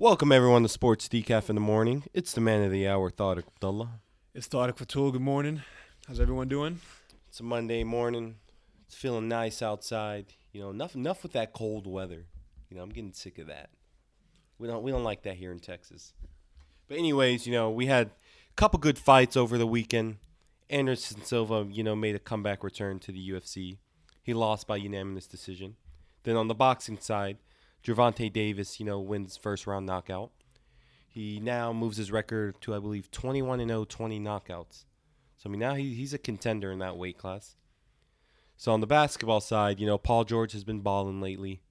Welcome everyone to Sports Decaf in the morning. It's the man of the hour, Tariq Abdullah. It's Tariq Fatul. Good morning. How's everyone doing? It's a Monday morning. It's feeling nice outside. You know, enough enough with that cold weather. You know, I'm getting sick of that. We don't we don't like that here in Texas. But anyways, you know, we had a couple good fights over the weekend. Anderson Silva, you know, made a comeback return to the UFC. He lost by unanimous decision. Then on the boxing side, Gervonta Davis, you know, wins first round knockout. He now moves his record to, I believe, 21 and 0, 20 knockouts. So, I mean, now he, he's a contender in that weight class. So, on the basketball side, you know, Paul George has been balling lately.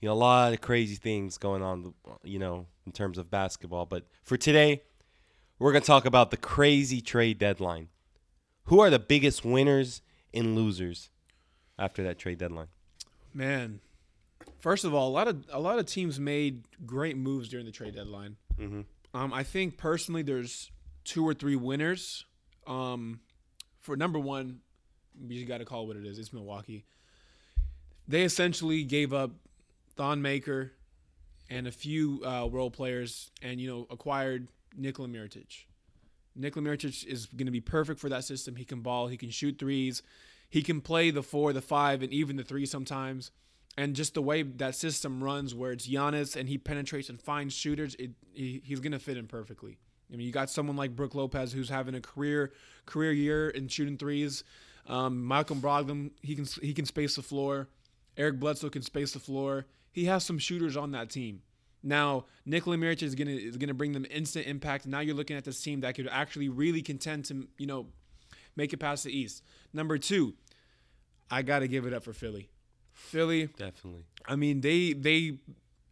You know, a lot of crazy things going on, you know, in terms of basketball. But for today, we're going to talk about the crazy trade deadline. Who are the biggest winners and losers after that trade deadline? Man, First of all, a lot of a lot of teams made great moves during the trade deadline. Mm-hmm. Um, I think personally, there's two or three winners. Um, for number one, you got to call it what it is. It's Milwaukee. They essentially gave up Thon Maker and a few uh, role players, and you know acquired Nikola Mirotic. Nikola Mirotic is going to be perfect for that system. He can ball. He can shoot threes. He can play the four, the five, and even the three sometimes and just the way that system runs, where it's Giannis and he penetrates and finds shooters, it, he, he's gonna fit in perfectly. I mean, you got someone like Brook Lopez who's having a career career year in shooting threes. Um, Malcolm Brogdon, he can he can space the floor. Eric Bledsoe can space the floor. He has some shooters on that team. Now, Nikola Mirotic is gonna is gonna bring them instant impact. Now you're looking at this team that could actually really contend to you know make it past the East. Number two, I got to give it up for Philly. Philly, definitely. I mean, they they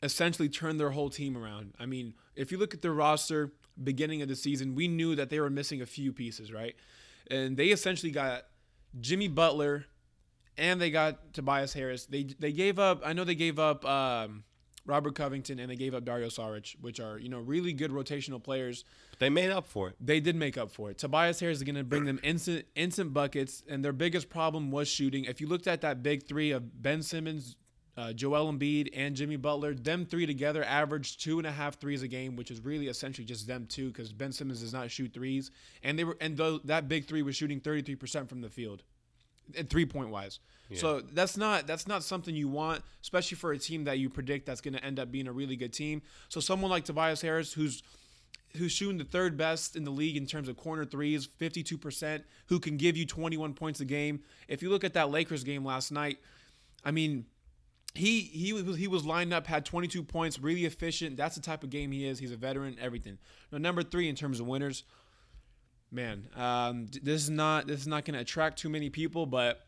essentially turned their whole team around. I mean, if you look at their roster beginning of the season, we knew that they were missing a few pieces, right? And they essentially got Jimmy Butler and they got Tobias Harris. They they gave up. I know they gave up um, Robert Covington and they gave up Dario Saric, which are you know really good rotational players. They made up for it. They did make up for it. Tobias Harris is going to bring them instant instant buckets, and their biggest problem was shooting. If you looked at that big three of Ben Simmons, uh, Joel Embiid, and Jimmy Butler, them three together averaged two and a half threes a game, which is really essentially just them two because Ben Simmons does not shoot threes, and they were and th- that big three was shooting 33 percent from the field, and three point wise. Yeah. So that's not that's not something you want, especially for a team that you predict that's going to end up being a really good team. So someone like Tobias Harris, who's who's shooting the third best in the league in terms of corner threes, 52%, who can give you 21 points a game. If you look at that Lakers game last night, I mean, he he was he was lined up, had 22 points, really efficient. That's the type of game he is. He's a veteran, everything. Now, number three in terms of winners, man, um, this is not this is not going to attract too many people, but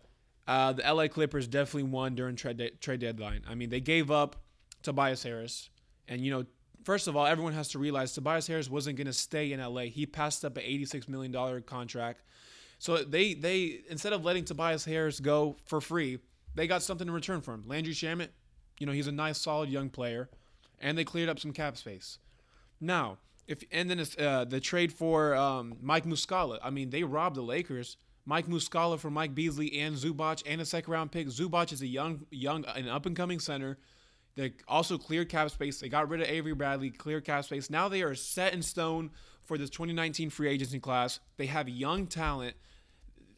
uh, the LA Clippers definitely won during trade de- trade deadline. I mean, they gave up Tobias Harris, and you know, first of all, everyone has to realize Tobias Harris wasn't going to stay in LA. He passed up an $86 million contract. So they they instead of letting Tobias Harris go for free, they got something in return for him. Landry Shamet, you know, he's a nice, solid young player, and they cleared up some cap space. Now, if and then uh, the trade for um, Mike Muscala. I mean, they robbed the Lakers. Mike Muscala for Mike Beasley and Zubac and a second round pick. Zubac is a young, young, an up and coming center they also cleared cap space. They got rid of Avery Bradley, cleared cap space. Now they are set in stone for this 2019 free agency class. They have young talent,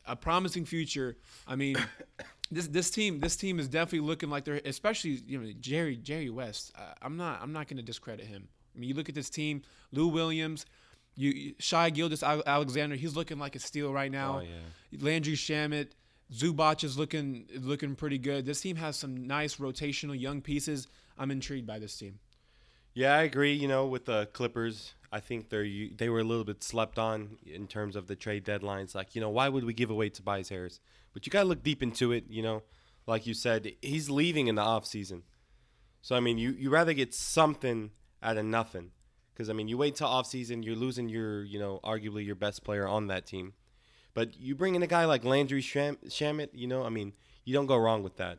a promising future. I mean, this this team this team is definitely looking like they're especially you know Jerry Jerry West. Uh, I'm not I'm not going to discredit him. I mean, you look at this team, Lou Williams, you Shai Gilgeous-Alexander. He's looking like a steal right now. Oh, yeah. Landry Shamet. Zubac is looking looking pretty good. This team has some nice rotational young pieces. I'm intrigued by this team. Yeah, I agree. You know, with the Clippers, I think they're they were a little bit slept on in terms of the trade deadlines. Like, you know, why would we give away Tobias Harris? But you got to look deep into it. You know, like you said, he's leaving in the off season. So I mean, you you rather get something out of nothing, because I mean, you wait till off season, you're losing your you know arguably your best player on that team. But you bring in a guy like Landry Sham- Shamet, you know, I mean, you don't go wrong with that.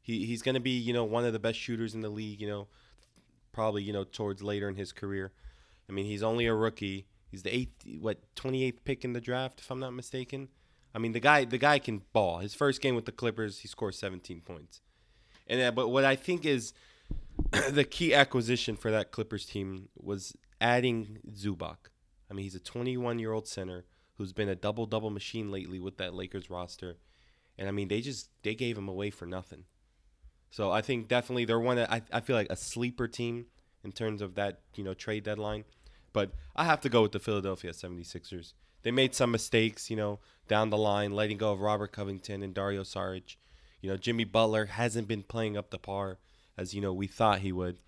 He he's to be, you know, one of the best shooters in the league, you know, probably, you know, towards later in his career. I mean, he's only a rookie. He's the eighth, what, 28th pick in the draft, if I'm not mistaken. I mean, the guy, the guy can ball. His first game with the Clippers, he scores 17 points. And uh, but what I think is the key acquisition for that Clippers team was adding Zubac. I mean, he's a 21 year old center who's been a double double machine lately with that Lakers roster, and I mean they just they gave him away for nothing. So I think definitely they're one. I I feel like a sleeper team in terms of that you know trade deadline, but I have to go with the Philadelphia 76ers. They made some mistakes, you know, down the line, letting go of Robert Covington and Dario Saric. You know, Jimmy Butler hasn't been playing up to par as you know we thought he would.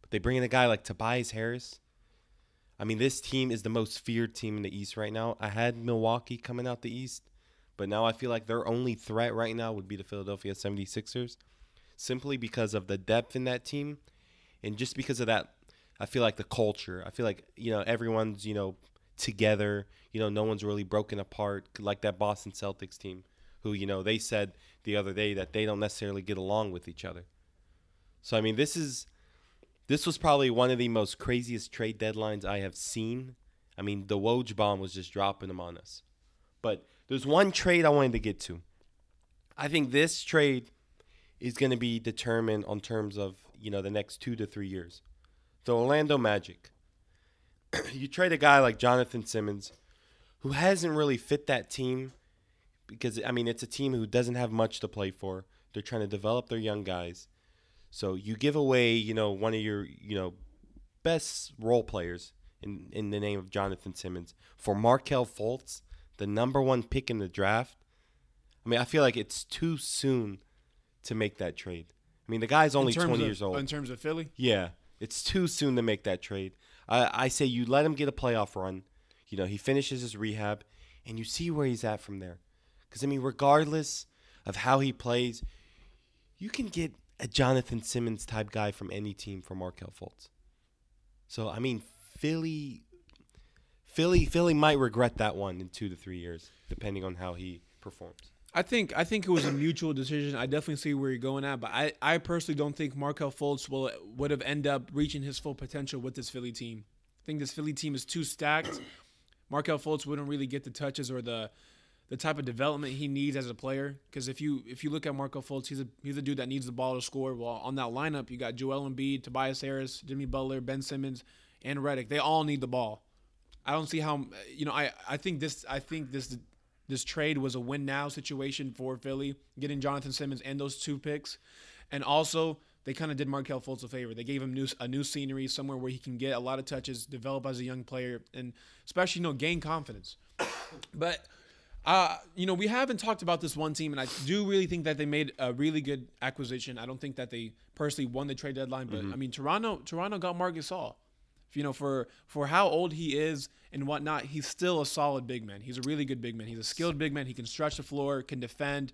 But they bring in a guy like Tobias Harris. I mean, this team is the most feared team in the East right now. I had Milwaukee coming out the East, but now I feel like their only threat right now would be the Philadelphia 76ers simply because of the depth in that team and just because of that I feel like the culture. I feel like, you know, everyone's, you know, together. You know, no one's really broken apart like that Boston Celtics team who, you know, they said the other day that they don't necessarily get along with each other. So I mean, this is this was probably one of the most craziest trade deadlines I have seen. I mean, the Woj bomb was just dropping them on us. But there's one trade I wanted to get to. I think this trade is going to be determined on terms of, you know, the next 2 to 3 years. The Orlando Magic. you trade a guy like Jonathan Simmons who hasn't really fit that team because I mean, it's a team who doesn't have much to play for. They're trying to develop their young guys so you give away, you know, one of your, you know, best role players in in the name of Jonathan Simmons for Markelle Fultz, the number one pick in the draft. I mean, I feel like it's too soon to make that trade. I mean, the guy's only 20 of, years old. In terms of Philly? Yeah. It's too soon to make that trade. I, I say you let him get a playoff run. You know, he finishes his rehab and you see where he's at from there. Because, I mean, regardless of how he plays, you can get a Jonathan Simmons type guy from any team for Markelle Fultz. So I mean, Philly, Philly, Philly might regret that one in two to three years, depending on how he performs. I think I think it was a mutual decision. I definitely see where you're going at, but I, I personally don't think Markelle Fultz will would have end up reaching his full potential with this Philly team. I think this Philly team is too stacked. Markelle Fultz wouldn't really get the touches or the the type of development he needs as a player. Because if you if you look at Markelle Fultz, he's a he's a dude that needs the ball to score. Well, on that lineup, you got Joel Embiid, Tobias Harris, Jimmy Butler, Ben Simmons, and Redick. They all need the ball. I don't see how you know. I I think this I think this this trade was a win now situation for Philly, getting Jonathan Simmons and those two picks, and also they kind of did Markelle Fultz a favor. They gave him new, a new scenery, somewhere where he can get a lot of touches, develop as a young player, and especially you know gain confidence. But uh, you know, we haven't talked about this one team, and I do really think that they made a really good acquisition. I don't think that they personally won the trade deadline, but mm-hmm. I mean, Toronto, Toronto got Marc Gasol. You know, for for how old he is and whatnot, he's still a solid big man. He's a really good big man. He's a skilled big man. He can stretch the floor, can defend.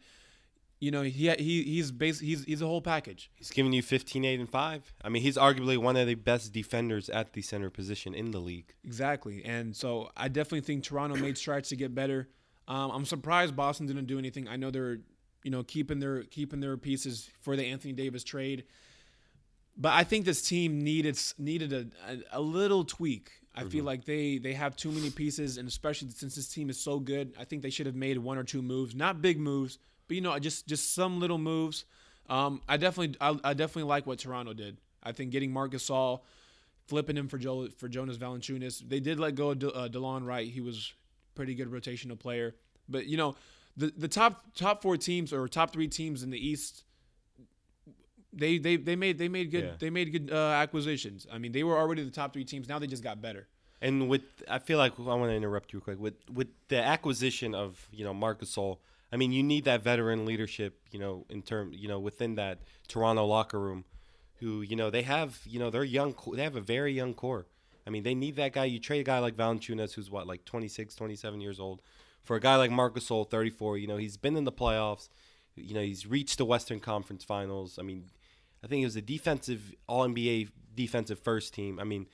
You know, he he he's basically he's he's a whole package. He's giving you 15, 8, and 5. I mean, he's arguably one of the best defenders at the center position in the league. Exactly. And so I definitely think Toronto made strides to get better. Um, I'm surprised Boston didn't do anything. I know they're you know keeping their keeping their pieces for the Anthony Davis trade, but I think this team needed needed a, a, a little tweak. I mm-hmm. feel like they they have too many pieces, and especially since this team is so good, I think they should have made one or two moves, not big moves, but you know just just some little moves. Um, I definitely I, I, definitely like what Toronto did. I think getting Marc Gasol, flipping him for Joe for Jonas Valanciunas. They did let go of De, uh, Delon Wright. He was pretty good rotational player. But you know, the the top top four teams or top three teams in the East, they they they made they made good yeah. they made good uh, acquisitions. I mean, they were already the top three teams. Now they just got better. And with I feel like I want to interrupt you quick with with the acquisition of you know Marcus Gasol. I mean, you need that veteran leadership. You know, in term you know within that Toronto locker room, who you know they have you know they're young. They have a very young core. I mean, they need that guy. You trade a guy like Valanciunas, who's what, like 26, 27 years old, for a guy like Marcus Gasol, 34. You know, he's been in the playoffs. You know, he's reached the Western Conference Finals. I mean, I think it was a defensive All NBA defensive first team. I mean,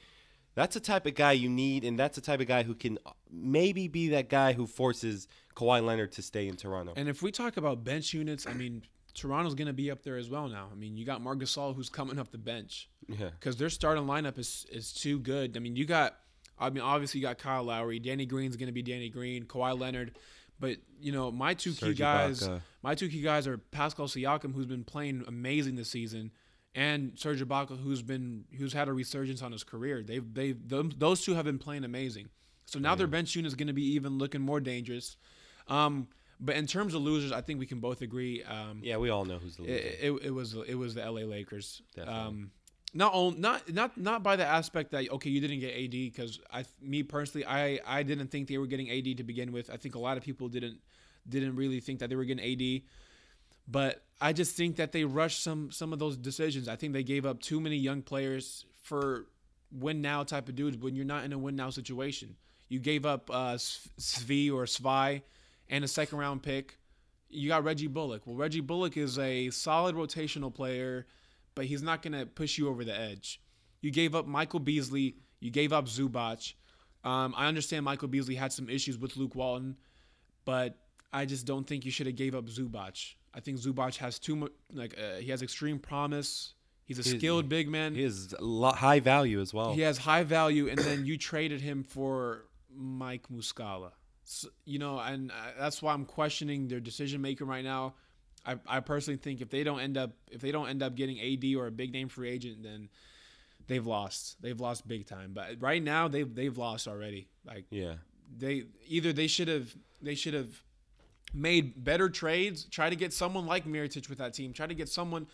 that's the type of guy you need, and that's the type of guy who can uh, maybe be that guy who forces Kawhi Leonard to stay in Toronto. And if we talk about bench units, I mean, Toronto's going to be up there as well now. I mean, you got Marc Gasol who's coming off the bench. Yeah. Because their starting lineup is is too good. I mean, you got, I mean, obviously you got Kyle Lowry. Danny Green's going to be Danny Green. Kawhi Leonard. But you know, my two Serge key guys, Ibaka. my two key guys are Pascal Siakam, who's been playing amazing this season, and Serge Ibaka, who's been who's had a resurgence on his career. They've they've those two have been playing amazing. So now their bench unit is going to be even looking more dangerous. Um, but in terms of losers, I think we can both agree. Um, Yeah, we all know who's the loser. it, it, it was it was the LA Lakers. Definitely. Um, not on, not not not by the aspect that okay you didn't get AD because I me personally I I didn't think they were getting AD to begin with. I think a lot of people didn't didn't really think that they were getting AD, but I just think that they rushed some some of those decisions. I think they gave up too many young players for win now type of dudes when you're not in a win now situation. You gave up uh, Svi or Svi and a second round pick. You got Reggie Bullock. Well, Reggie Bullock is a solid rotational player, but he's not going to push you over the edge. You gave up Michael Beasley. You gave up Zubac. Um, I understand Michael Beasley had some issues with Luke Walton, but I just don't think you should have gave up Zubac. I think Zubac has too much. Like uh, he has extreme promise. He's a skilled big man. He lot, high value as well. He has high value, and then you traded him for Mike Muscala. So, you know, and uh, that's why I'm questioning their decision making right now. I, I personally think if they don't end up if they don't end up getting AD or a big name free agent, then they've lost. They've lost big time. But right now they've they've lost already. Like Yeah. they either they should have they should have made better trades, try to get someone like Mirotic with that team, try to get someone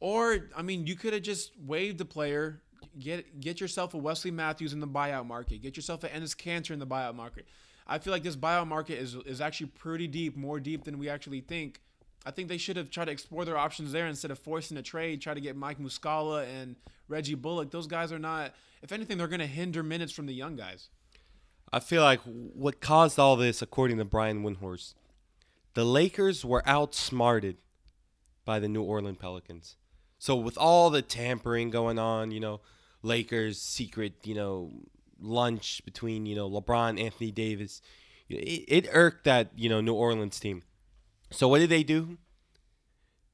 or I mean, you could have just waived the player, get get yourself a Wesley Matthews in the buyout market, get yourself an Enes Kanter in the buyout market. I feel like this buyout market is is actually pretty deep, more deep than we actually think. I think they should have tried to explore their options there instead of forcing a trade, try to get Mike Muscala and Reggie Bullock. Those guys are not if anything, they're gonna hinder minutes from the young guys. I feel like what caused all this, according to Brian Windhorst, the Lakers were outsmarted by the New Orleans Pelicans. So with all the tampering going on, you know, Lakers secret, you know, lunch between you know LeBron, Anthony Davis, it, it irked that you know New Orleans team. So what did they do?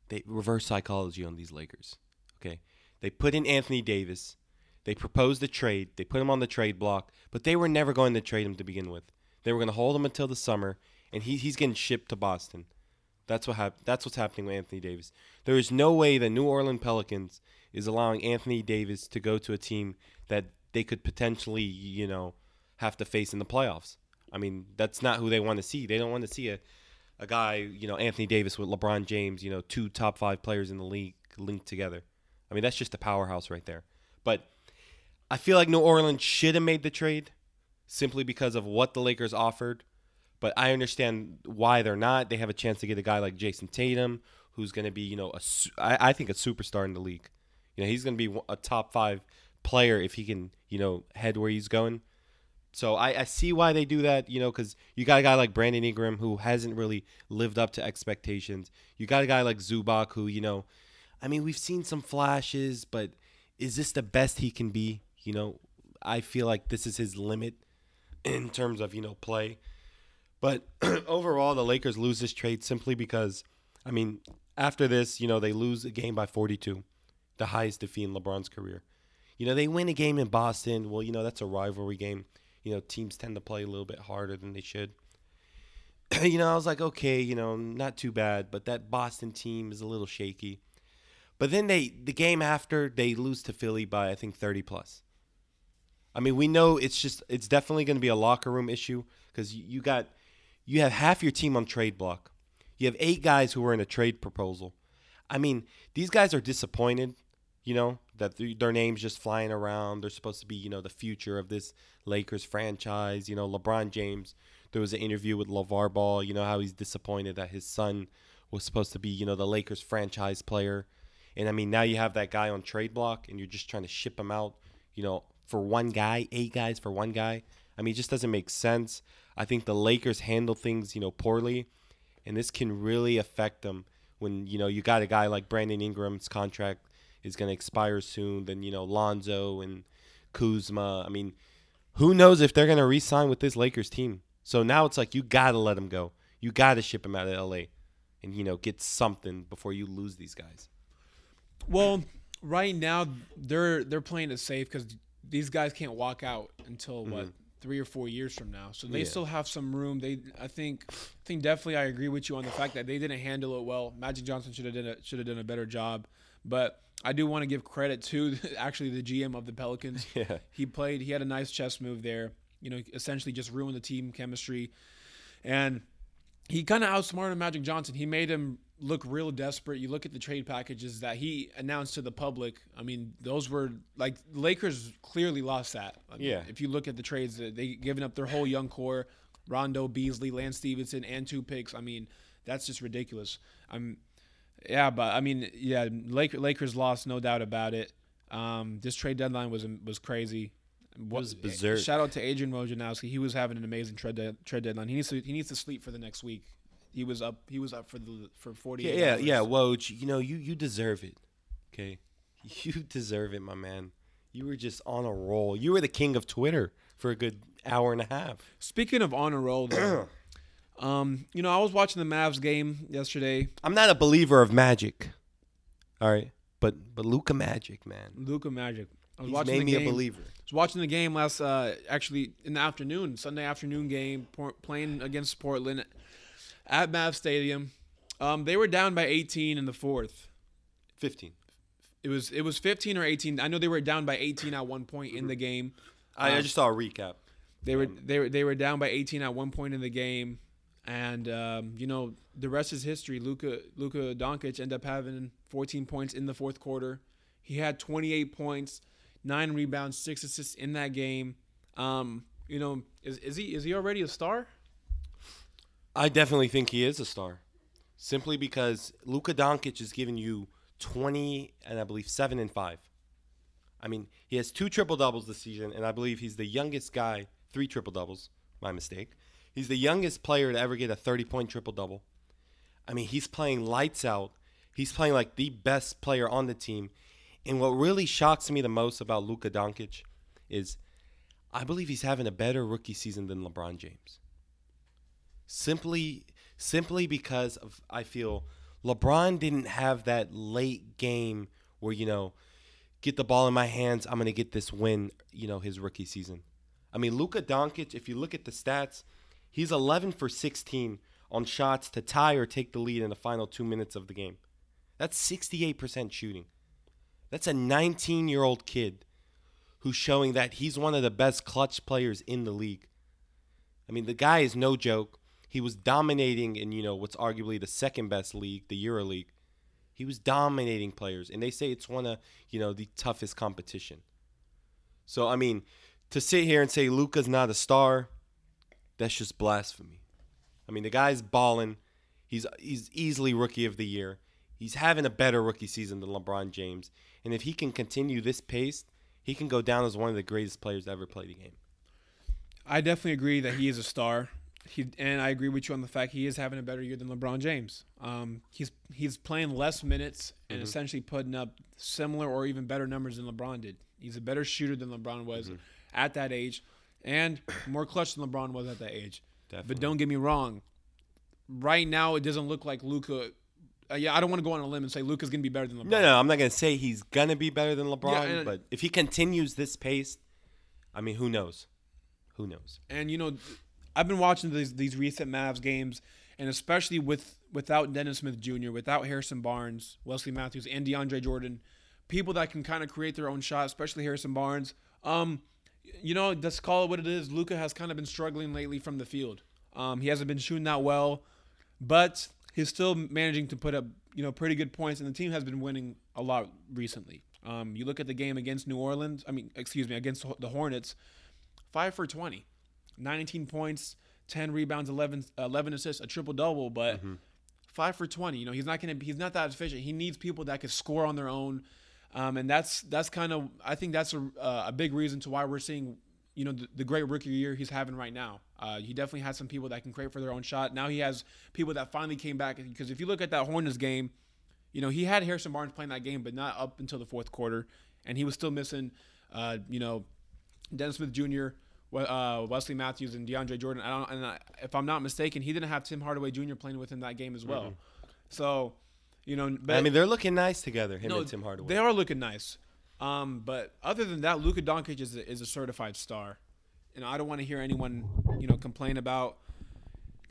They reverse psychology on these Lakers. Okay, they put in Anthony Davis. They proposed a trade. They put him on the trade block, but they were never going to trade him to begin with. They were going to hold him until the summer, and he, he's getting shipped to Boston. That's what hap- That's what's happening with Anthony Davis. There is no way the New Orleans Pelicans is allowing Anthony Davis to go to a team that they could potentially, you know, have to face in the playoffs. I mean, that's not who they want to see. They don't want to see a, a guy, you know, Anthony Davis with LeBron James, you know, two top five players in the league linked together. I mean, that's just a powerhouse right there. But I feel like New Orleans should have made the trade simply because of what the Lakers offered. But I understand why they're not. They have a chance to get a guy like Jayson Tatum, who's going to be, you know, a, I, I think a superstar in the league. You know, he's going to be a top five player if he can, you know, head where he's going. So I, I see why they do that, you know, because you got a guy like Brandon Ingram who hasn't really lived up to expectations. You got a guy like Zubac who, you know, I mean, we've seen some flashes, but is this the best he can be? You know, I feel like this is his limit in terms of, you know, play. But overall, the Lakers lose this trade simply because, I mean, after this, you know, they lose a game by 42, the highest defeat in LeBron's career. You know, they win a game in Boston. Well, you know, that's a rivalry game. You know, teams tend to play a little bit harder than they should. you know, I was like, okay, you know, not too bad, but that Boston team is a little shaky. But then they, the game after, they lose to Philly by I think 30 plus. I mean, we know it's just, it's definitely going to be a locker room issue you, you got, you have half your team on trade block. You have eight guys who are in a trade proposal. I mean, these guys are disappointed, you know, that th- their names just flying around. They're supposed to be, you know, the future of this Lakers franchise. You know, LeBron James. There was an interview with LeVar Ball. You know how he's disappointed that his son was supposed to be, you know, the Lakers franchise player. And I mean, now you have that guy on trade block, and you're just trying to ship him out, you know, for one guy, eight guys for one guy. I mean, it just doesn't make sense. I think the Lakers handle things, you know, poorly, and this can really affect them when you know you got a guy like Brandon Ingram's contract is going to expire soon. Then you know Lonzo and Kuzma. I mean, who knows if they're going to re-sign with this Lakers team? So now it's like you got to let him go. You got to ship him out of LA, and you know get something before you lose these guys. Well, right now they're they're playing it safe because these guys can't walk out until what mm-hmm. three or four years from now. So they Yeah. still have some room. They, I think, I think definitely I agree with you on the fact that they didn't handle it well. Magic Johnson should have done a, should have done a better job. But I do want to give credit to actually the GM of the Pelicans. Yeah. He played. He had a nice chess move there. You know, essentially just ruined the team chemistry, and he kind of outsmarted Magic Johnson. He made him look real desperate. You look at the trade packages that he announced to the public. I mean, those were like Lakers clearly lost that. I mean, Yeah. If you look at the trades, that they given up their whole young core, Rondo, Beasley, Lance Stephenson, and two picks. I mean, that's just ridiculous. I'm, yeah, but I mean, yeah, Lake, Lakers lost, no doubt about it. Um, this trade deadline was was crazy. What, was berserk. Shout out to Adrian Wojnarowski. He was having an amazing trade de- trade deadline. He needs to he needs to sleep for the next week. He was up. He was up for the for forty. Yeah, yeah, yeah. Woj, you know, you you deserve it. Okay, you deserve it, my man. You were just on a roll. You were the king of Twitter for a good hour and a half. Speaking of on a roll, though, um, you know, I was watching the Mavs game yesterday. I'm not a believer of magic. All right, but but Luka Magic, man, Luka Magic. I was he's watching made the me game. a believer. I was watching the game last, uh, actually in the afternoon, Sunday afternoon game, por- playing against Portland at Mavs Stadium. Um, they were down by 18 in the fourth. Fifteen. It was it was 15 or 18. I know they were down by 18 at one point in the game. I, I Uh, just saw a recap. They were they were they were down by 18 at one point in the game, and um, you know the rest is history. Luka Luka Doncic ended up having 14 points in the fourth quarter. He had 28 points, nine rebounds, six assists in that game. Um, you know, is is he is he already a star? I definitely think he is a star, simply because Luka Doncic is giving you 20 and I believe seven and five. I mean, he has two triple doubles this season, and I believe he's the youngest guy. Three triple doubles, my mistake. He's the youngest player to ever get a 30 point triple double. I mean, he's playing lights out. He's playing like the best player on the team. And what really shocks me the most about Luka Doncic is I believe he's having a better rookie season than LeBron James simply simply because of I feel LeBron didn't have that late game where you know get the ball in my hands I'm going to get this win you know his rookie season. I mean Luka Doncic if you look at the stats he's 11 for 16 on shots to tie or take the lead in the final 2 minutes of the game. That's 68% shooting. That's a 19-year-old kid who's showing that he's one of the best clutch players in the league. I mean, the guy is no joke. He was dominating in, you know, what's arguably the second best league, the EuroLeague. He was dominating players, and they say it's one of, you know, the toughest competition. So, I mean, to sit here and say Luka's not a star, that's just blasphemy. I mean, the guy's balling. He's he's easily rookie of the year. He's having a better rookie season than LeBron James. And if he can continue this pace, he can go down as one of the greatest players to ever play the game. I definitely agree that he is a star. He, and I agree with you on the fact he is having a better year than LeBron James. Um, he's he's playing less minutes and essentially putting up similar or even better numbers than LeBron did. He's a better shooter than LeBron was at that age, and more clutch than LeBron was at that age. Definitely. But don't get me wrong. Right now, it doesn't look like Luka. Uh, yeah, I don't want to go on a limb and say Luka's gonna be better than LeBron. No, no, I'm not gonna say he's gonna be better than LeBron, and- but if he continues this pace, I mean, who knows? Who knows? And you know, I've been watching these these recent Mavs games, and especially with without Dennis Smith Jr., without Harrison Barnes, Wesley Matthews, and DeAndre Jordan, people that can kind of create their own shot, especially Harrison Barnes. Um, you know, let's call it what it is. Luka has kind of been struggling lately from the field. Um, he hasn't been shooting that well, but he's still managing to put up you know pretty good points, and the team has been winning a lot recently. Um, you look at the game against New Orleans. I mean, excuse me, against the Hornets, five for twenty. 19 points, 10 rebounds, 11, 11 assists, a triple double, but five for 20. You know, he's not to, he's not that efficient. He needs people that can score on their own. Um, and that's, that's kind of, I think that's a, uh, a big reason to why we're seeing, you know, the, the great rookie year he's having right now. Uh, he definitely has some people that can create for their own shot. Now he has people that finally came back. Because if you look at that Hornets game, you know, he had Harrison Barnes playing that game, but not up until the fourth quarter. And he was still missing, uh, you know, Dennis Smith Jr., uh, Wesley Matthews, and DeAndre Jordan. I don't, and I, if I'm not mistaken, he didn't have Tim Hardaway Jr. playing with him that game as well. So, you know, but I mean, they're looking nice together, him no, and Tim Hardaway. They are looking nice. Um, but other than that, Luka Doncic is a, is a certified star, and I don't want to hear anyone, you know, complain about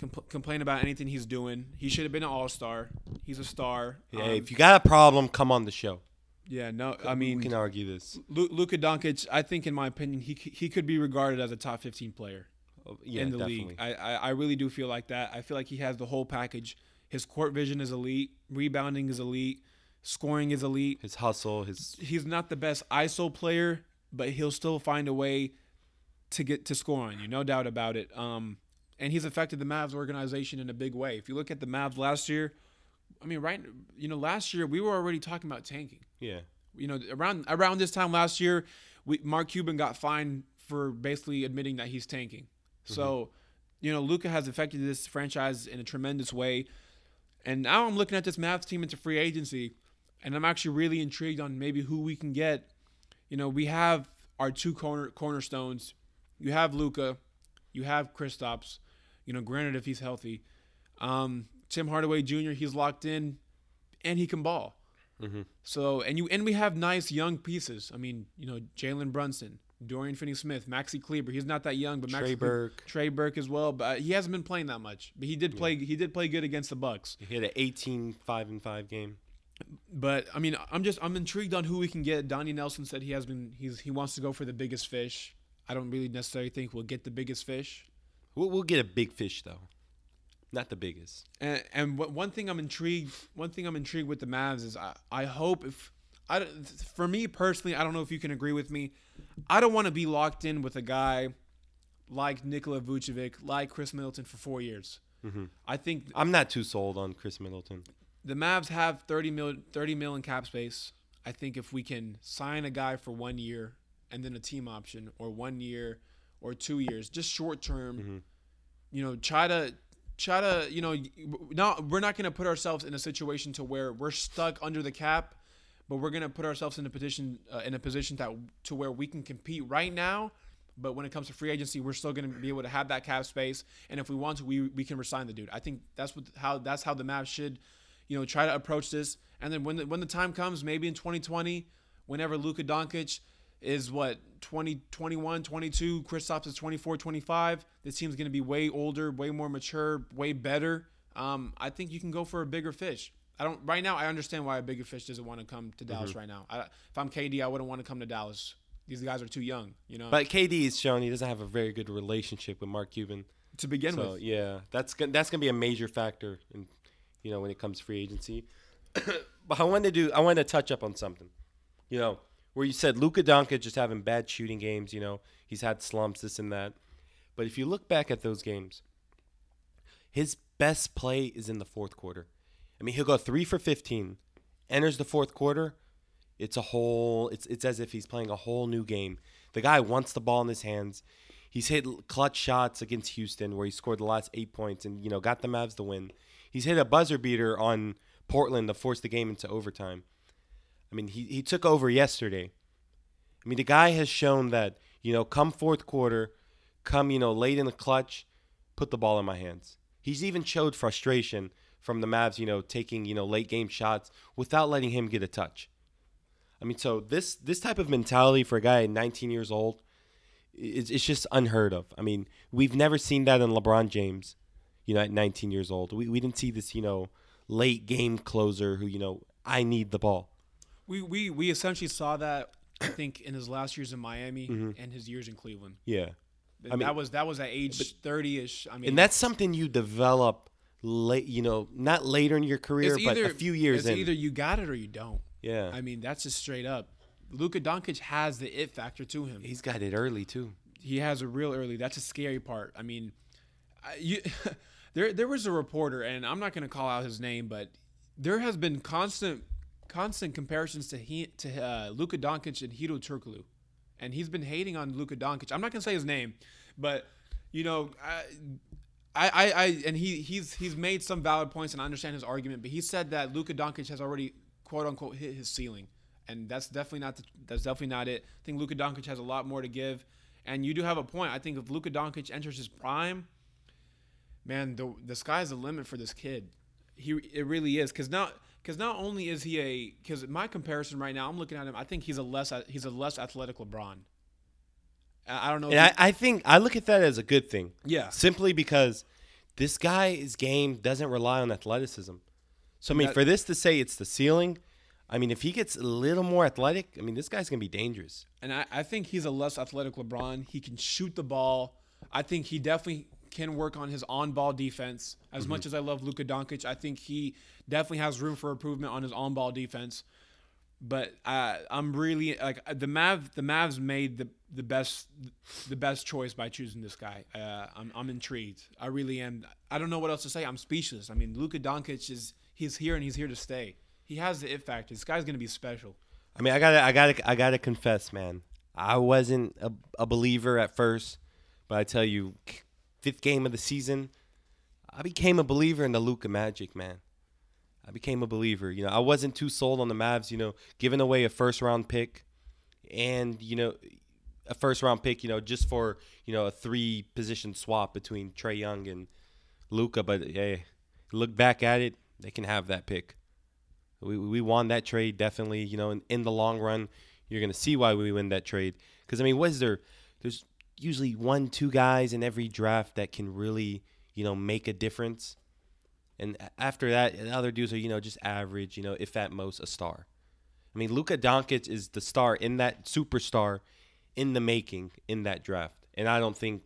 compl- complain about anything he's doing. He should have been an All Star. He's a star. Yeah, Um, if you got a problem, come on the show. Yeah, no, I mean, we can argue this. Lu- Luka Doncic. I think, in my opinion, he he could be regarded as a top 15 player Oh, Yeah, in the definitely. league. I, I I really do feel like that. I feel like he has the whole package. His court vision is elite. Rebounding is elite. Scoring is elite. His hustle, his He's not the best ISO player, but he'll still find a way to get to score on you, no doubt about it. Um, and he's affected the Mavs organization in a big way. If you look at the Mavs last year, I mean, right, you know, last year we were already talking about tanking. yeah. You know, around around this time last year, we Mark Cuban got fined for basically admitting that he's tanking. So, you know, Luka has affected this franchise in a tremendous way. And now I'm looking at this Mavs team into free agency, and I'm actually really intrigued on maybe who we can get. You know, we have our two corner cornerstones. You have Luka, you have Kristaps. You know, granted if he's healthy, um, Tim Hardaway Jr. He's locked in, and he can ball. Mhm. So and you and we have nice young pieces. I mean, you know, Jalen Brunson, Dorian Finney-Smith, Maxi Kleber. He's not that young, but Trey Kleber- Burke. Trey Burke as well, but uh, he hasn't been playing that much. But he did play. He did play good against the Bucks. He had an 18 5 and 5 game. But I mean, I'm just I'm intrigued on who we can get. Donnie Nelson said he has been. He's he wants to go for the biggest fish. I don't really necessarily think we'll get the biggest fish. We'll, we'll get a big fish though. Not the biggest. And and one thing I'm intrigued. One thing I'm intrigued with the Mavs is I I hope if I for me personally I don't know if you can agree with me. I don't want to be locked in with a guy like Nikola Vucevic, like Khris Middleton for four years. Mhm. I think I'm not too sold on Khris Middleton. the Mavs have 30 mil, 30 mil in cap space. I think if we can sign a guy for one year and then a team option, or one year or two years, just short term, Mhm. you know, try to try to you know, not we're not going to put ourselves in a situation to where we're stuck under the cap, but we're going to put ourselves in a position uh, in a position that to where we can compete right now. But when it comes to free agency, we're still going to be able to have that cap space, and if we want to, we we can resign the dude. I think that's what how that's how the Mavs should, you know, try to approach this. And then when the, when the time comes, maybe in 2020, whenever Luka Doncic is what 20, 21, 22, Kristaps is 24, 25. This team's going to be way older, way more mature, way better. Um, I think you can go for a bigger fish. I don't right now. I understand why a bigger fish doesn't want to come to Dallas mm-hmm. right now. I, if I'm KD, I wouldn't want to come to Dallas. These guys are too young, you know, But KD is shown he doesn't have a very good relationship with Mark Cuban. to begin So with. yeah, that's gonna, that's gonna be a major factor in you know when it comes to free agency. but I wanted to do I wanted to touch up on something. You know, where you said Luka Doncic just having bad shooting games, you know, he's had slumps, this and that. But if you look back at those games, his best play is in the fourth quarter. I mean, he'll go three for fifteen, enters the fourth quarter. It's a whole. It's it's as if he's playing a whole new game. The guy wants the ball in his hands. He's hit clutch shots against Houston where he scored the last eight points and you know got the Mavs the win. He's hit a buzzer beater on Portland to force the game into overtime. I mean, he, he took over yesterday. I mean, the guy has shown that, you know, come fourth quarter, come, you know, late in the clutch, put the ball in my hands. He's even showed frustration from the Mavs, you know, taking, you know, late game shots without letting him get a touch. I mean, so this this type of mentality for a guy 19 years old, it's, it's just unheard of. I mean, we've never seen that in LeBron James, you know, at 19 years old. We, we didn't see this, you know, late game closer who, you know, I need the ball. We we we essentially saw that I think in his last years in Miami mm-hmm. and his years in Cleveland. Yeah. I mean- that was that was at age thirty ish. I mean, And that's something you develop late, you know, not later in your career, but a few years it's in. Either you got it or you don't. yeah. I mean, that's just straight up. Luka Doncic has the it factor to him. He's got it early too. He has a real early. That's a scary part. I mean, you, there there was a reporter, and I'm not going to call out his name, but there has been constant constant comparisons to he to uh, Luka Doncic and Hedo Turkoglu, and he's been hating on Luka Doncic. I'm not going to say his name, but you know. I, I, I, I and he he's he's made some valid points and I understand his argument, but he said that Luka Doncic has already quote unquote hit his ceiling, and that's definitely not the, that's definitely not it. I think Luka Doncic has a lot more to give, and you do have a point. I think if Luka Doncic enters his prime, man, the the sky's the limit for this kid. He it really is because now because not only is he a because my comparison right now I'm looking at him I think he's a less he's a less athletic LeBron. I I don't know. And I, I think I look at that as a good thing. yeah, Simply because this guy's game doesn't rely on athleticism. So I mean, That- for this to say it's the ceiling, I mean, if he gets a little more athletic, I mean, this guy's gonna be dangerous. And I, I think he's a less athletic LeBron. He can shoot the ball. I think he definitely can work on his on-ball defense. As much as I love Luka Doncic, I think he definitely has room for improvement on his on-ball defense. But uh, I'm really like the Mav. The Mavs made the the best the best choice by choosing this guy. Uh, I'm I'm intrigued. I really am. I don't know what else to say. I'm speechless. I mean, Luka Doncic is he's here and he's here to stay. He has the it factor. This guy's gonna be special. I mean, I gotta, I gotta, I gotta confess, man. I wasn't a, a believer at first, but I tell you, fifth game of the season, I became a believer in the Luka Magic, man. I became a believer. You know, I wasn't too sold on the Mavs. You know, giving away a first round pick, and you know, a first round pick. You know, just for you know a three position swap between Trae Young and Luka. But hey, look back at it, they can have that pick. We we won that trade definitely. You know, in, in the long run, you're gonna see why we win that trade. Because I mean, what is there? There's usually one, two guys in every draft that can really, you know, make a difference. And after that, the other dudes are, you know, just average, you know, if at most a star. I mean, Luka Doncic is the star in that superstar in the making in that draft. And I don't think,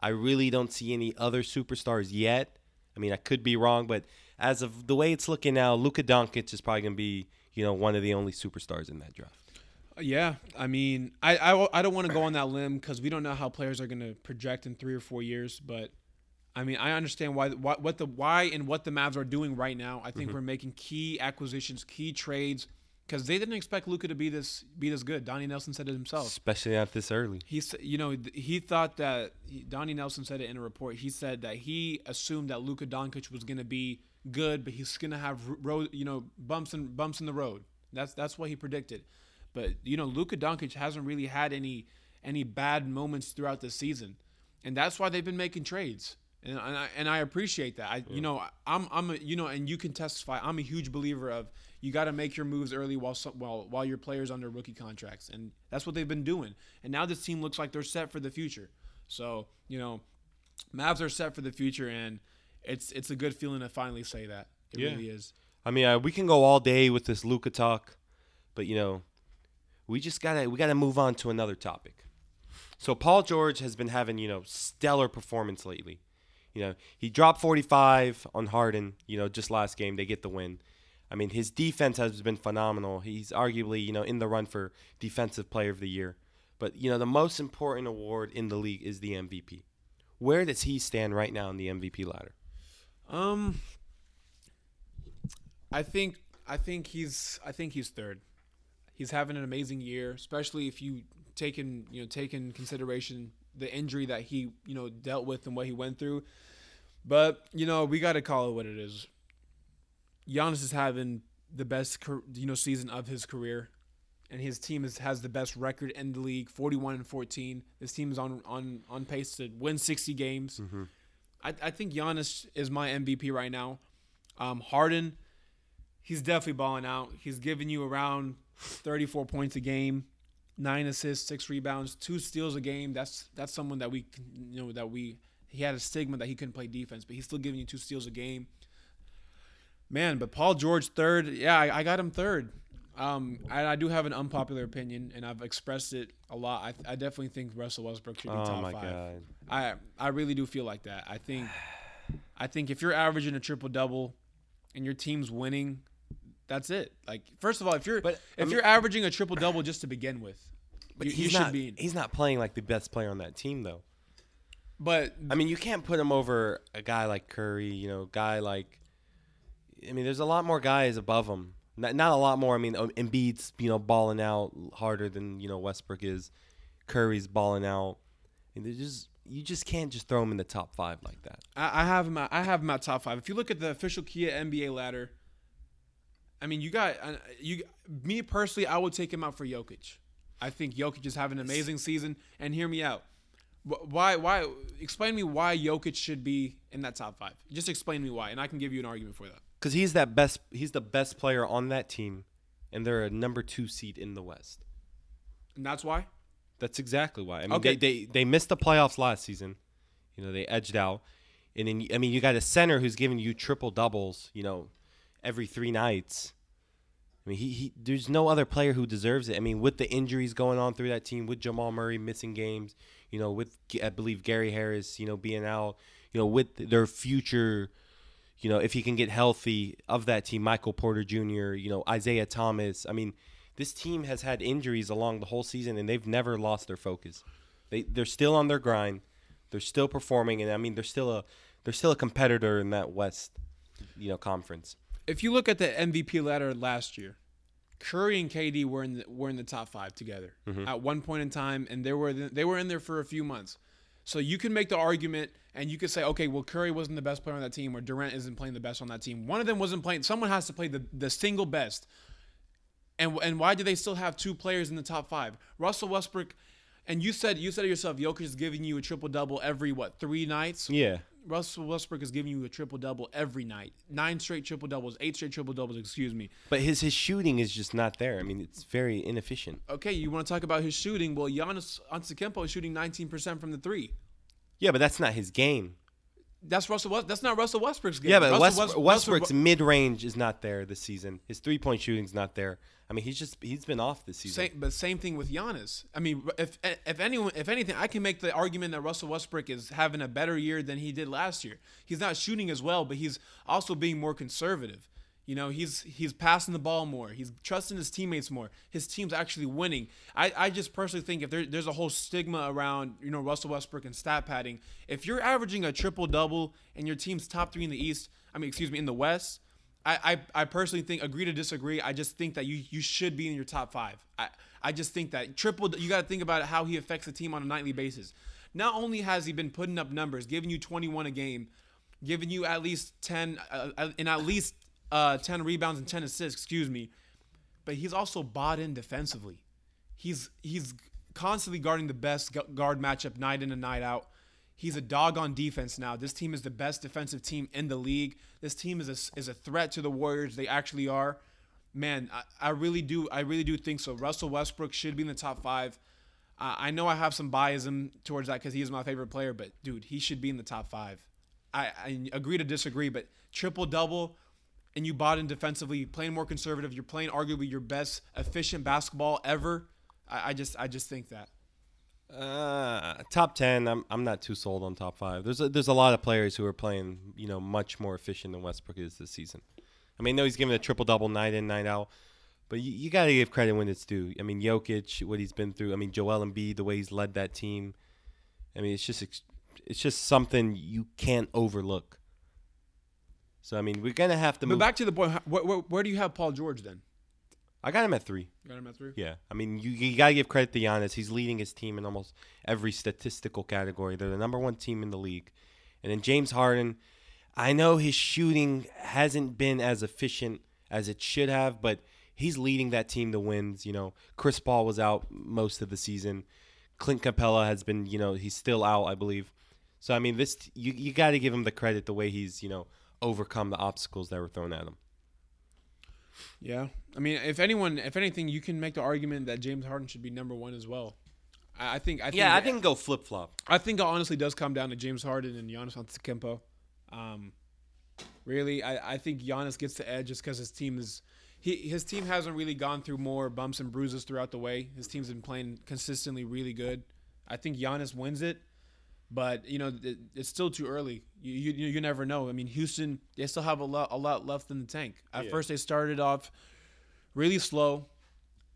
I really don't see any other superstars yet. I mean, I could be wrong, but as of the way it's looking now, Luka Doncic is probably going to be, you know, one of the only superstars in that draft. Uh, yeah, I mean, I I, I don't want to go on that limb because we don't know how players are going to project in three or four years. But I mean, I understand why, why what the why and what the Mavs are doing right now. I think mm-hmm. we're making key acquisitions, key trades because they didn't expect Luka to be this be this good. Donnie Nelson said it himself. Especially not this early. He said, you know, he thought that Donnie Nelson said it in a report. He said that he assumed that Luka Doncic was going to be good, but he's going to have road, you know, bumps and bumps in the road. That's that's what he predicted. But you know, Luka Doncic hasn't really had any any bad moments throughout the season, and that's why they've been making trades. And, and I and I appreciate that. I you know I'm I'm a, you know and you can testify. I'm a huge believer of you got to make your moves early while while while your players under rookie contracts, and that's what they've been doing. And now this team looks like they're set for the future. So you know, Mavs are set for the future, and it's it's a good feeling to finally say that. It Yeah. really is. I mean, uh, we can go all day with this Luka talk, but you know, we just gotta we gotta move on to another topic. So Paul George has been having you know stellar performance lately. You know, he dropped 45 on Harden. You know, just last game they get the win. I mean, his defense has been phenomenal. He's arguably you know in the run for defensive player of the year. But you know, the most important award in the league is the MVP. Where does he stand right now in the MVP ladder? Um, I think I think he's I think he's third. He's having an amazing year, especially if you take in you know take in consideration the injury that he you know dealt with and what he went through. But you know we got to call it what it is. Giannis is having the best you know season of his career, and his team is, has the best record in the league, forty-one and fourteen. This team is on on on pace to win sixty games. I, I think Giannis is my MVP right now. Um, Harden, he's definitely balling out. He's giving you around 34 points a game, nine assists, six rebounds, two steals a game. That's that's someone that we you know that we he had a stigma that he couldn't play defense, but he's still giving you two steals a game. Man, but Paul George third, yeah, I, I got him third. Um, I, I do have an unpopular opinion, and I've expressed it a lot. I, I definitely think Russell Westbrook should be Oh top my five. god. I I really do feel like that. I think I think if you're averaging a triple double and your team's winning, that's it. Like first of all, if you're But, I if mean- you're averaging a triple double just to begin with, But you, he's you should not. be. He's not playing like the best player on that team, though. But I mean, you can't put him over a guy like Curry. You know, guy like. I mean, there's a lot more guys above him. Not, not a lot more. I mean, um, Embiid's you know balling out harder than you know Westbrook is. Curry's balling out. They just you just can't just throw him in the top five like that. I, I have. At, I have at top five. If you look at the official Kia NBA ladder, I mean, you got uh, you. Me personally, I would take him out for Jokic. I think Jokic is having an amazing season. And hear me out. Why? Why? Explain me why Jokic should be in that top five. Just explain me why, and I can give you an argument for that. Because he's that best. He's the best player on that team, and they're a number two seed in the West. And that's why. That's exactly why. I mean, Okay. they, they they missed the playoffs last season. You know, they edged out, and then I mean, you got a center who's giving you triple doubles. You know, every three nights. I mean, he, he there's no other player who deserves it. I mean, with the injuries going on through that team, with Jamal Murray missing games, you know, with I believe Gary Harris, you know, being out, you know, with their future, you know, if he can get healthy of that team, Michael Porter Jr., you know, Isaiah Thomas. I mean, this team has had injuries along the whole season, and they've never lost their focus. They they're still on their grind. They're still performing, and I mean, they're still a they're still a competitor in that West, you know, conference. If you look at the MVP ladder last year, Curry and KD were in the, were in the top five together mm-hmm. at one point in time, and they were they were in there for a few months. So you can make the argument, and you could say, okay, well, Curry wasn't the best player on that team, or Durant isn't playing the best on that team. One of them wasn't playing. Someone has to play the, the single best. And and why do they still have two players in the top five? Russell Westbrook, and you said you said it yourself. Jokic is giving you a triple double every what three nights? Yeah, Russell Westbrook is giving you a triple double every night. Nine straight triple doubles, eight straight triple doubles. Excuse me. but his his shooting is just not there. I mean, it's very inefficient. Okay, you want to talk about his shooting? Well, Giannis Antetokounmpo is shooting 19% from the three. Yeah, but that's not his game. That's Russell. West, that's not Russell Westbrook's game. Yeah, but Russell West, West- Westbrook's mid range is not there this season. His three point shooting's not there. I mean, he's just he's been off this season. Same, but same thing with Giannis. I mean, if if anyone, if anything, I can make the argument that Russell Westbrook is having a better year than he did last year. He's not shooting as well, but he's also being more conservative. You know, he's he's passing the ball more. He's trusting his teammates more. His team's actually winning. I, I just personally think if there, there's a whole stigma around you know Russell Westbrook and stat padding, if you're averaging a triple double and your team's top three in the East, I mean, excuse me, in the West, I, I, personally think agree to disagree. I just think that you you should be in your top five. I, I just think that triple you got to think about how he affects the team on a nightly basis. Not only has he been putting up numbers, giving you 21 a game, giving you at least 10 uh, uh, and at least uh, 10 rebounds and 10 assists, excuse me, but he's also bought in defensively. He's he's constantly guarding the best guard matchup night in and night out. He's a dog on defense now. This team is the best defensive team in the league. This team is a, is a threat to the Warriors. They actually are. Man, I, I really do. I really do think so. Russell Westbrook should be in the top five. Uh, I know I have some biasm towards that because he is my favorite player, but dude, he should be in the top five. I, I agree to disagree, but triple double, and you bought in defensively, playing more conservative. You're playing arguably your best efficient basketball ever. I, I just I just think that. Uh, top ten. I'm I'm not too sold on top five. There's a, there's a lot of players who are playing you know much more efficient than Westbrook is this season. I mean, I know he's giving a triple double night in night out, but you, you got to give credit when it's due. I mean, Jokic, what he's been through. I mean, Joel Embiid, the way he's led that team. I mean, it's just it's just something you can't overlook. So I mean, we're gonna have to But move. back to the point, where, where, where do you have Paul George then? I got him at three. You got him at three. Yeah, I mean, you, you got to give credit to Giannis. He's leading his team in almost every statistical category. They're the number one team in the league. And then James Harden, I know his shooting hasn't been as efficient as it should have, but he's leading that team to wins. You know, Chris Paul was out most of the season. Clint Capela has been, you know, he's still out, I believe. So I mean, this you you got to give him the credit the way he's, you know, overcome the obstacles that were thrown at him. Yeah, I mean, if anyone, if anything, you can make the argument that James Harden should be number one as well. I, I think. I think Yeah, I think go flip flop. I think it honestly does come down to James Harden and Giannis Antetokounmpo. Um, really, I, I think Giannis gets the edge just because his team is he his team hasn't really gone through more bumps and bruises throughout the way. His team's been playing consistently really good. I think Giannis wins it, but you know it, it's still too early. You, you you never know. I mean, Houston they still have a lot a lot left in the tank. At Yeah. first, they started off really slow,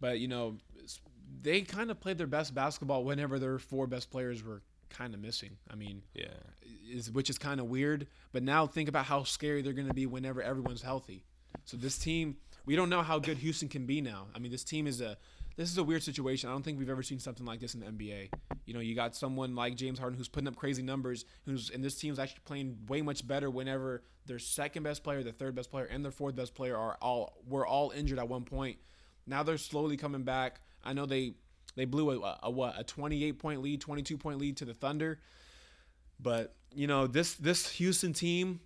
but you know they kind of played their best basketball whenever their four best players were kind of missing. I mean, Yeah. is which is kind of weird. But now think about how scary they're going to be whenever everyone's healthy. So this team, we don't know how good Houston can be now. I mean, this team is a this is a weird situation. I don't think we've ever seen something like this in the NBA. You know, you got someone like James Harden who's putting up crazy numbers, who's and this team's actually playing way much better whenever their second best player, their third best player, and their fourth best player are all were all injured at one point. Now they're slowly coming back. I know they they blew a, a what a 28 point lead, 22 point lead to the Thunder. But you know this this Houston team,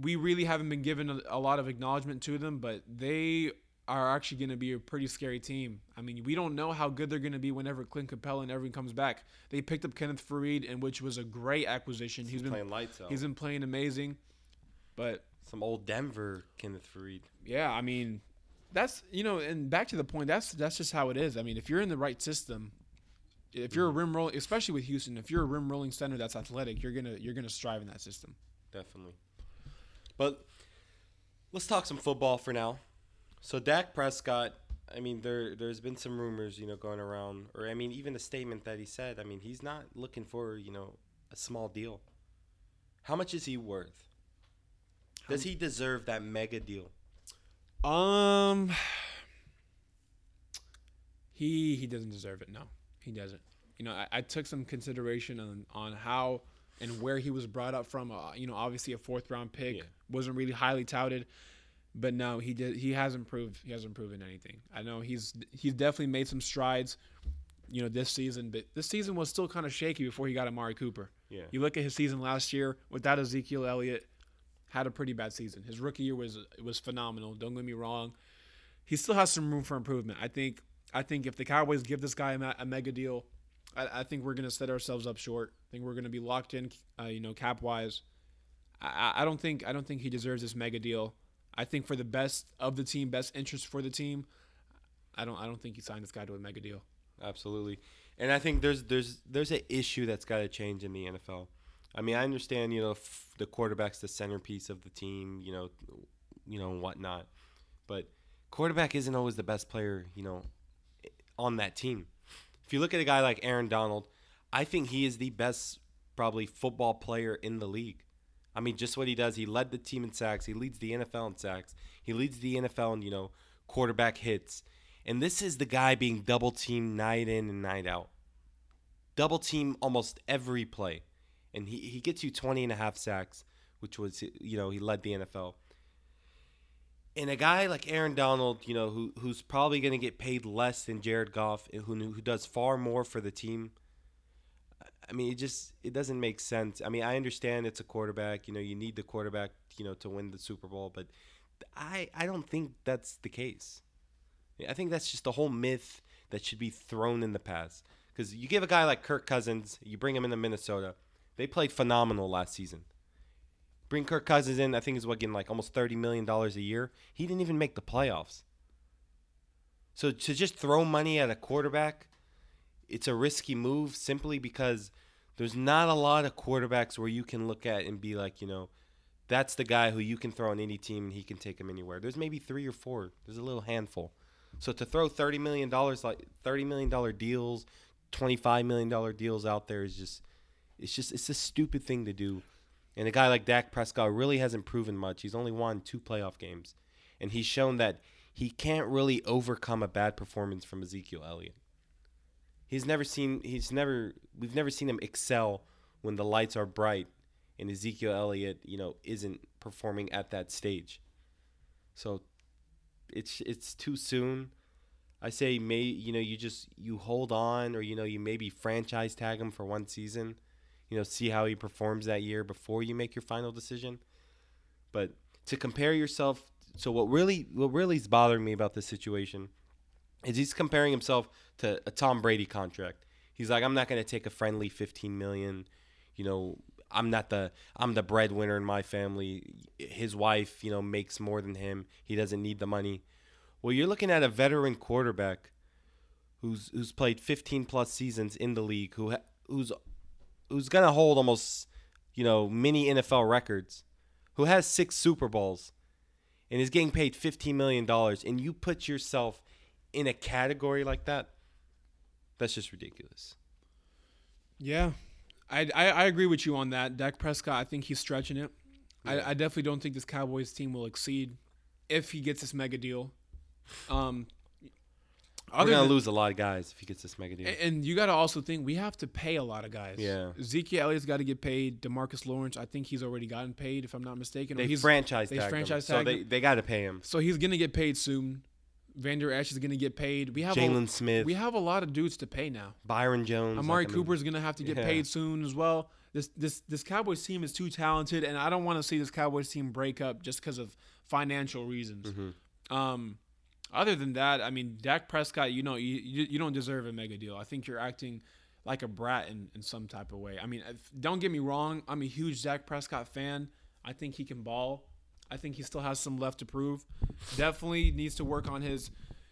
we really haven't been given a, a lot of acknowledgement to them, but they are actually going to be a pretty scary team. I mean, we don't know how good they're going to be whenever Clint Capela and everyone comes back. They picked up Kenneth Faried, and which was a great acquisition. He's been playing lights out. he's been playing amazing, but Some old Denver Kenneth Faried. yeah, I mean, That's you know, and back to the point. That's that's just how it is. I mean, if you're in the right system, if you're a mm-hmm. rim roll, especially with Houston, if you're a rim rolling center that's athletic, you're gonna you're gonna strive in that system. Definitely. But let's talk some football for now. So Dak Prescott, I mean, there there's been some rumors, you know, going around, or I mean, even a statement that he said. I mean, he's not looking for you know a small deal. How much is he worth? Does he deserve that mega deal? Um, he he doesn't deserve it. No, he doesn't. You know, I, I took some consideration on on how and where he was brought up from. Uh, you know, obviously a fourth round pick Yeah. wasn't really highly touted, but no, he did. He hasn't proved. He hasn't proven anything. I know he's he's definitely made some strides. You know, this season, but this season was still kind of shaky before he got Amari Cooper. Yeah. You look at his season last year without Ezekiel Elliott, had a pretty bad season. His rookie year was was phenomenal. Don't get me wrong. He still has some room for improvement. I think. I think if the Cowboys give this guy a, a mega deal, I, I think we're going to set ourselves up short. I think we're going to be locked in, uh, you know, cap wise. I- I don't think I don't think he deserves this mega deal. I think for the best of the team, best interest for the team, I don't I don't think he signed this guy to a mega deal. Absolutely. And I think there's there's there's an issue that's got to change in the NFL. I mean, I understand, you know, f- the quarterback's the centerpiece of the team, you know, you know, whatnot. But quarterback isn't always the best player, you know, on that team. If you look at a guy like Aaron Donald, I think he is the best probably football player in the league. I mean, just what he does. He led the team in sacks. He leads the NFL in sacks. He leads the NFL in, you know, quarterback hits. And this is the guy being double teamed night in and night out. Double team almost every play. And he, he gets you 20 and a half sacks, which was, you know, he led the NFL. And a guy like Aaron Donald, you know, who who's probably going to get paid less than Jared Goff, who who does far more for the team. I mean, it just it doesn't make sense. I mean, I understand it's a quarterback. You know, you need the quarterback, you know, to win the Super Bowl, but I I don't think that's the case. I think that's just a whole myth that should be thrown in the past. Because you give a guy like Kirk Cousins, you bring him into Minnesota, they played phenomenal last season. Bring Kirk Cousins in, I think is what getting like almost thirty million dollars a year. He didn't even make the playoffs. So to just throw money at a quarterback, it's a risky move simply because there's not a lot of quarterbacks where you can look at and be like, you know, that's the guy who you can throw on any team and he can take him anywhere. There's maybe three or four. There's a little handful. So to throw thirty million dollars like thirty million dollar deals, twenty five million dollar deals out there is just it's just it's a stupid thing to do. And a guy like Dak Prescott really hasn't proven much. He's only won two playoff games. And he's shown that he can't really overcome a bad performance from Ezekiel Elliott. He's never seen he's never we've never seen him excel when the lights are bright and Ezekiel Elliott, you know, isn't performing at that stage. So it's it's too soon. I say may you know you just you hold on or you know you maybe franchise tag him for one season, you know see how he performs that year before you make your final decision. But to compare yourself, so what really what really is bothering me about this situation is he's comparing himself to a Tom Brady contract. He's like I'm not going to take a friendly 15 million, you know, I'm not the I'm the breadwinner in my family. His wife, you know, makes more than him. He doesn't need the money. Well, you're looking at a veteran quarterback who's who's played 15 plus seasons in the league, who who's who's gonna hold almost you know mini NFL records, who has six Super Bowls, and is getting paid 15 million dollars, and you put yourself in a category like that. That's just ridiculous. Yeah, I, I, I agree with you on that. Dak Prescott, I think he's stretching it. I, I definitely don't think this Cowboys team will exceed if he gets this mega deal. Um, We're gonna than- lose a lot of guys if he gets this mega deal. a- And you got to also think we have to pay a lot of guys. Yeah. Ezekiel Elliott's got to get paid. Demarcus Lawrence, I think he's already gotten paid, if I'm not mistaken. They he's, franchise they tagged him, franchise so they they got to pay him. so he's gonna get paid soon. Vander Esch is gonna get paid. We have Jaylon Smith, we have a lot of dudes to pay now. Byron Jones, Amari like, I mean, Cooper's gonna have to get yeah. paid soon as well. This this this Cowboys team is too talented, and I don't want to see this Cowboys team break up just because of financial reasons. Mm-hmm. Um, other than that, I mean, Dak Prescott, you know, you, you you don't deserve a mega deal. I think you're acting like a brat in, in some type of way. I mean, if, don't get me wrong, I'm a huge Dak Prescott fan. I think he can ball. I think he still has some left to prove. Definitely needs to work on his,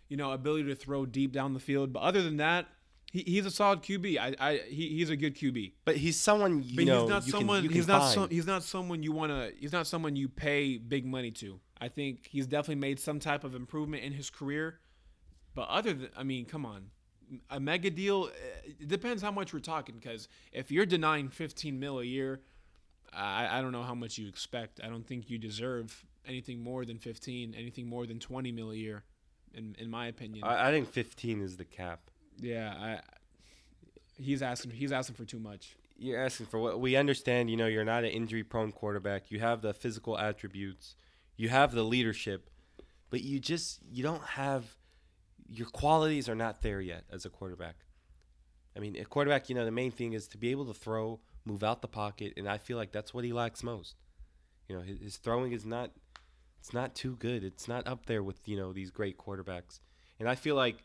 you know, ability to throw deep down the field. But other than that, he, he's a solid QB. I, I he, he's a good QB. But he's someone you But know he's not someone. you can he's not. find. So, he's not someone you want to. He's not someone you pay big money to. I think he's definitely made some type of improvement in his career. But other than, I mean, come on, a mega deal. eh, It depends how much we're talking. Because if you're denying 15 mil a year, I, I don't know how much you expect. I don't think you deserve anything more than 15. Anything more than 20 mil a year, in in my opinion. I, I think 15 is the cap. yeah, I. He's asking. He's asking for too much. You're asking for what we understand. You know, you're not an injury-prone quarterback. You have the physical attributes. You have the leadership, but you just you don't have your qualities are not there yet as a quarterback. I mean, a quarterback, you know, the main thing is to be able to throw, move out the pocket, and I feel like that's what he lacks most. You know, his, his throwing is not it's not too good. It's not up there with, you know, these great quarterbacks. And I feel like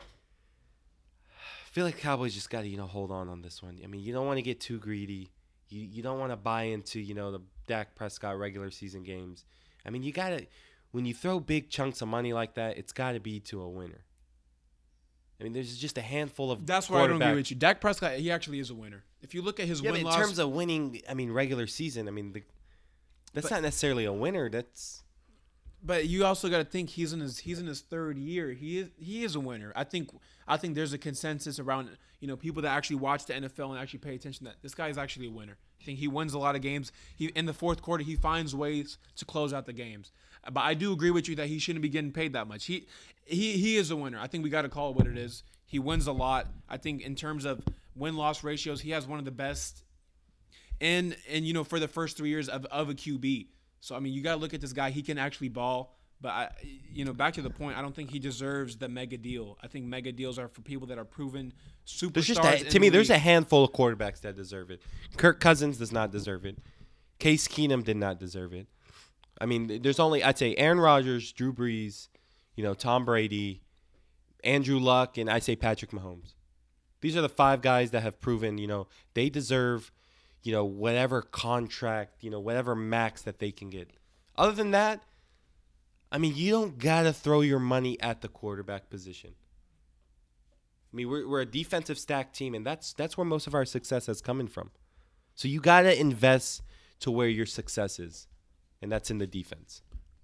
I feel like Cowboys just got to, you know, hold on on this one. I mean, you don't want to get too greedy. You you don't want to buy into, you know, the Dak Prescott regular season games. I mean, you got to when you throw big chunks of money like that, it's got to be to a winner. I mean, there's just a handful of That's why I don't agree with you. Dak Prescott, he actually is a winner. If you look at his Yeah, win in loss, terms of winning, I mean, regular season, I mean, the, that's But- not necessarily a winner. That's but you also got to think he's in his he's in his third year. He is he is a winner. I think I think there's a consensus around you know people that actually watch the NFL and actually pay attention that this guy is actually a winner. I think he wins a lot of games. He in the fourth quarter he finds ways to close out the games. But I do agree with you that he shouldn't be getting paid that much. He he he is a winner. I think we got to call it what it is. He wins a lot. I think in terms of win loss ratios, he has one of the best and and you know for the first three years of, of a QB. So I mean, you gotta look at this guy. He can actually ball. But I, you know, back to the point, I don't think he deserves the mega deal. I think mega deals are for people that are proven superstars. there's just a, to me, the there's a handful of quarterbacks that deserve it. Kirk Cousins does not deserve it. Case Keenum did not deserve it. I mean, there's only I'd say Aaron Rodgers, Drew Brees, you know, Tom Brady, Andrew Luck, and I'd say Patrick Mahomes. These are the five guys that have proven, you know, they deserve, you know, whatever contract, you know, whatever max that they can get. Other than that, I mean, you don't gotta throw your money at the quarterback position. I mean, we're, we're a defensive stack team, and that's that's where most of our success has coming from. So you gotta invest to where your success is, and that's in the defense.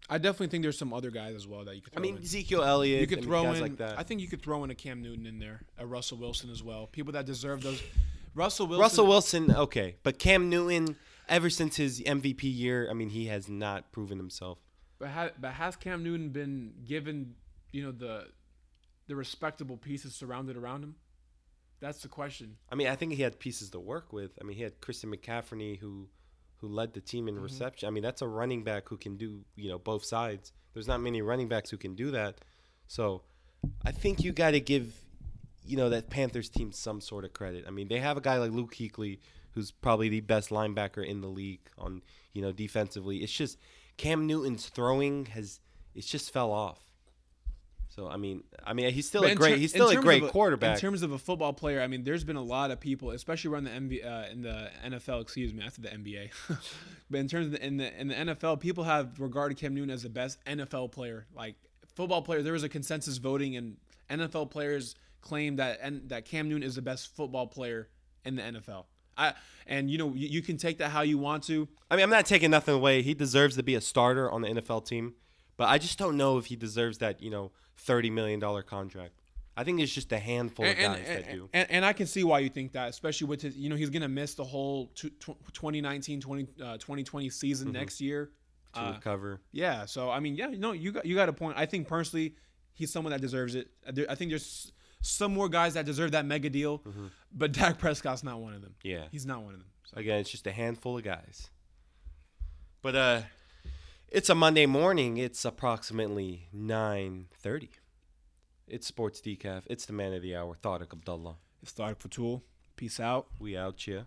I definitely think there's some other guys as well that you could. I mean, in. Ezekiel Elliott. you could I mean, throw guys in. like that. I think you could throw in a Cam Newton in there, a Russell Wilson as well. People that deserve those. Russell Wilson. Russell Wilson, okay, but Cam Newton, ever since his MVP year, I mean, he has not proven himself. But, ha- but has Cam Newton been given, you know, the the respectable pieces surrounded around him? That's the question. I mean, I think he had pieces to work with. I mean, he had Christian McCaffrey who who led the team in mm-hmm. reception. I mean, that's a running back who can do, you know, both sides. There's not many running backs who can do that. So, I think you got to give you know, that Panthers team some sort of credit. I mean, they have a guy like Luke Kuechly who's probably the best linebacker in the league on, you know, defensively. It's just Cam Newton's throwing has it's just fell off. So I mean, I mean, he's still But a great ter- he's still a great of quarterback. In terms of a football player, I mean, there's been a lot of people, especially around the MB, uh, in the NFL. Excuse me, after the NBA. but in terms of the, in the in the NFL, people have regarded Cam Newton as the best NFL player. Like football player, there was a consensus voting, and NFL players claim that and that Cam Newton is the best football player in the NFL. I and you know you, you can take that how you want to. I mean, I'm not taking nothing away. He deserves to be a starter on the NFL team, but I just don't know if he deserves that, you know, thirty million dollar contract. I think it's just a handful of guys and, that do. and, and I can see why you think that, especially with his, you know, he's going to miss the whole tw- tw- 2019 20, uh, 2020 season Mm-hmm. next year. to Uh, recover. yeah. So, I mean, yeah, no, you got, you got a point. I think personally, he's someone that deserves it. I think there's some more guys that deserve that mega deal, but Dak Prescott's not one of them. Mm-hmm. Yeah. He's not one of them. So, Again, it's just a handful of guys. But uh it's a Monday morning. It's approximately 9:30. It's Sports Decaf. It's the man of the hour, Tariq Abdullah. it's Tariq Fatul. Peace out. We out, yeah.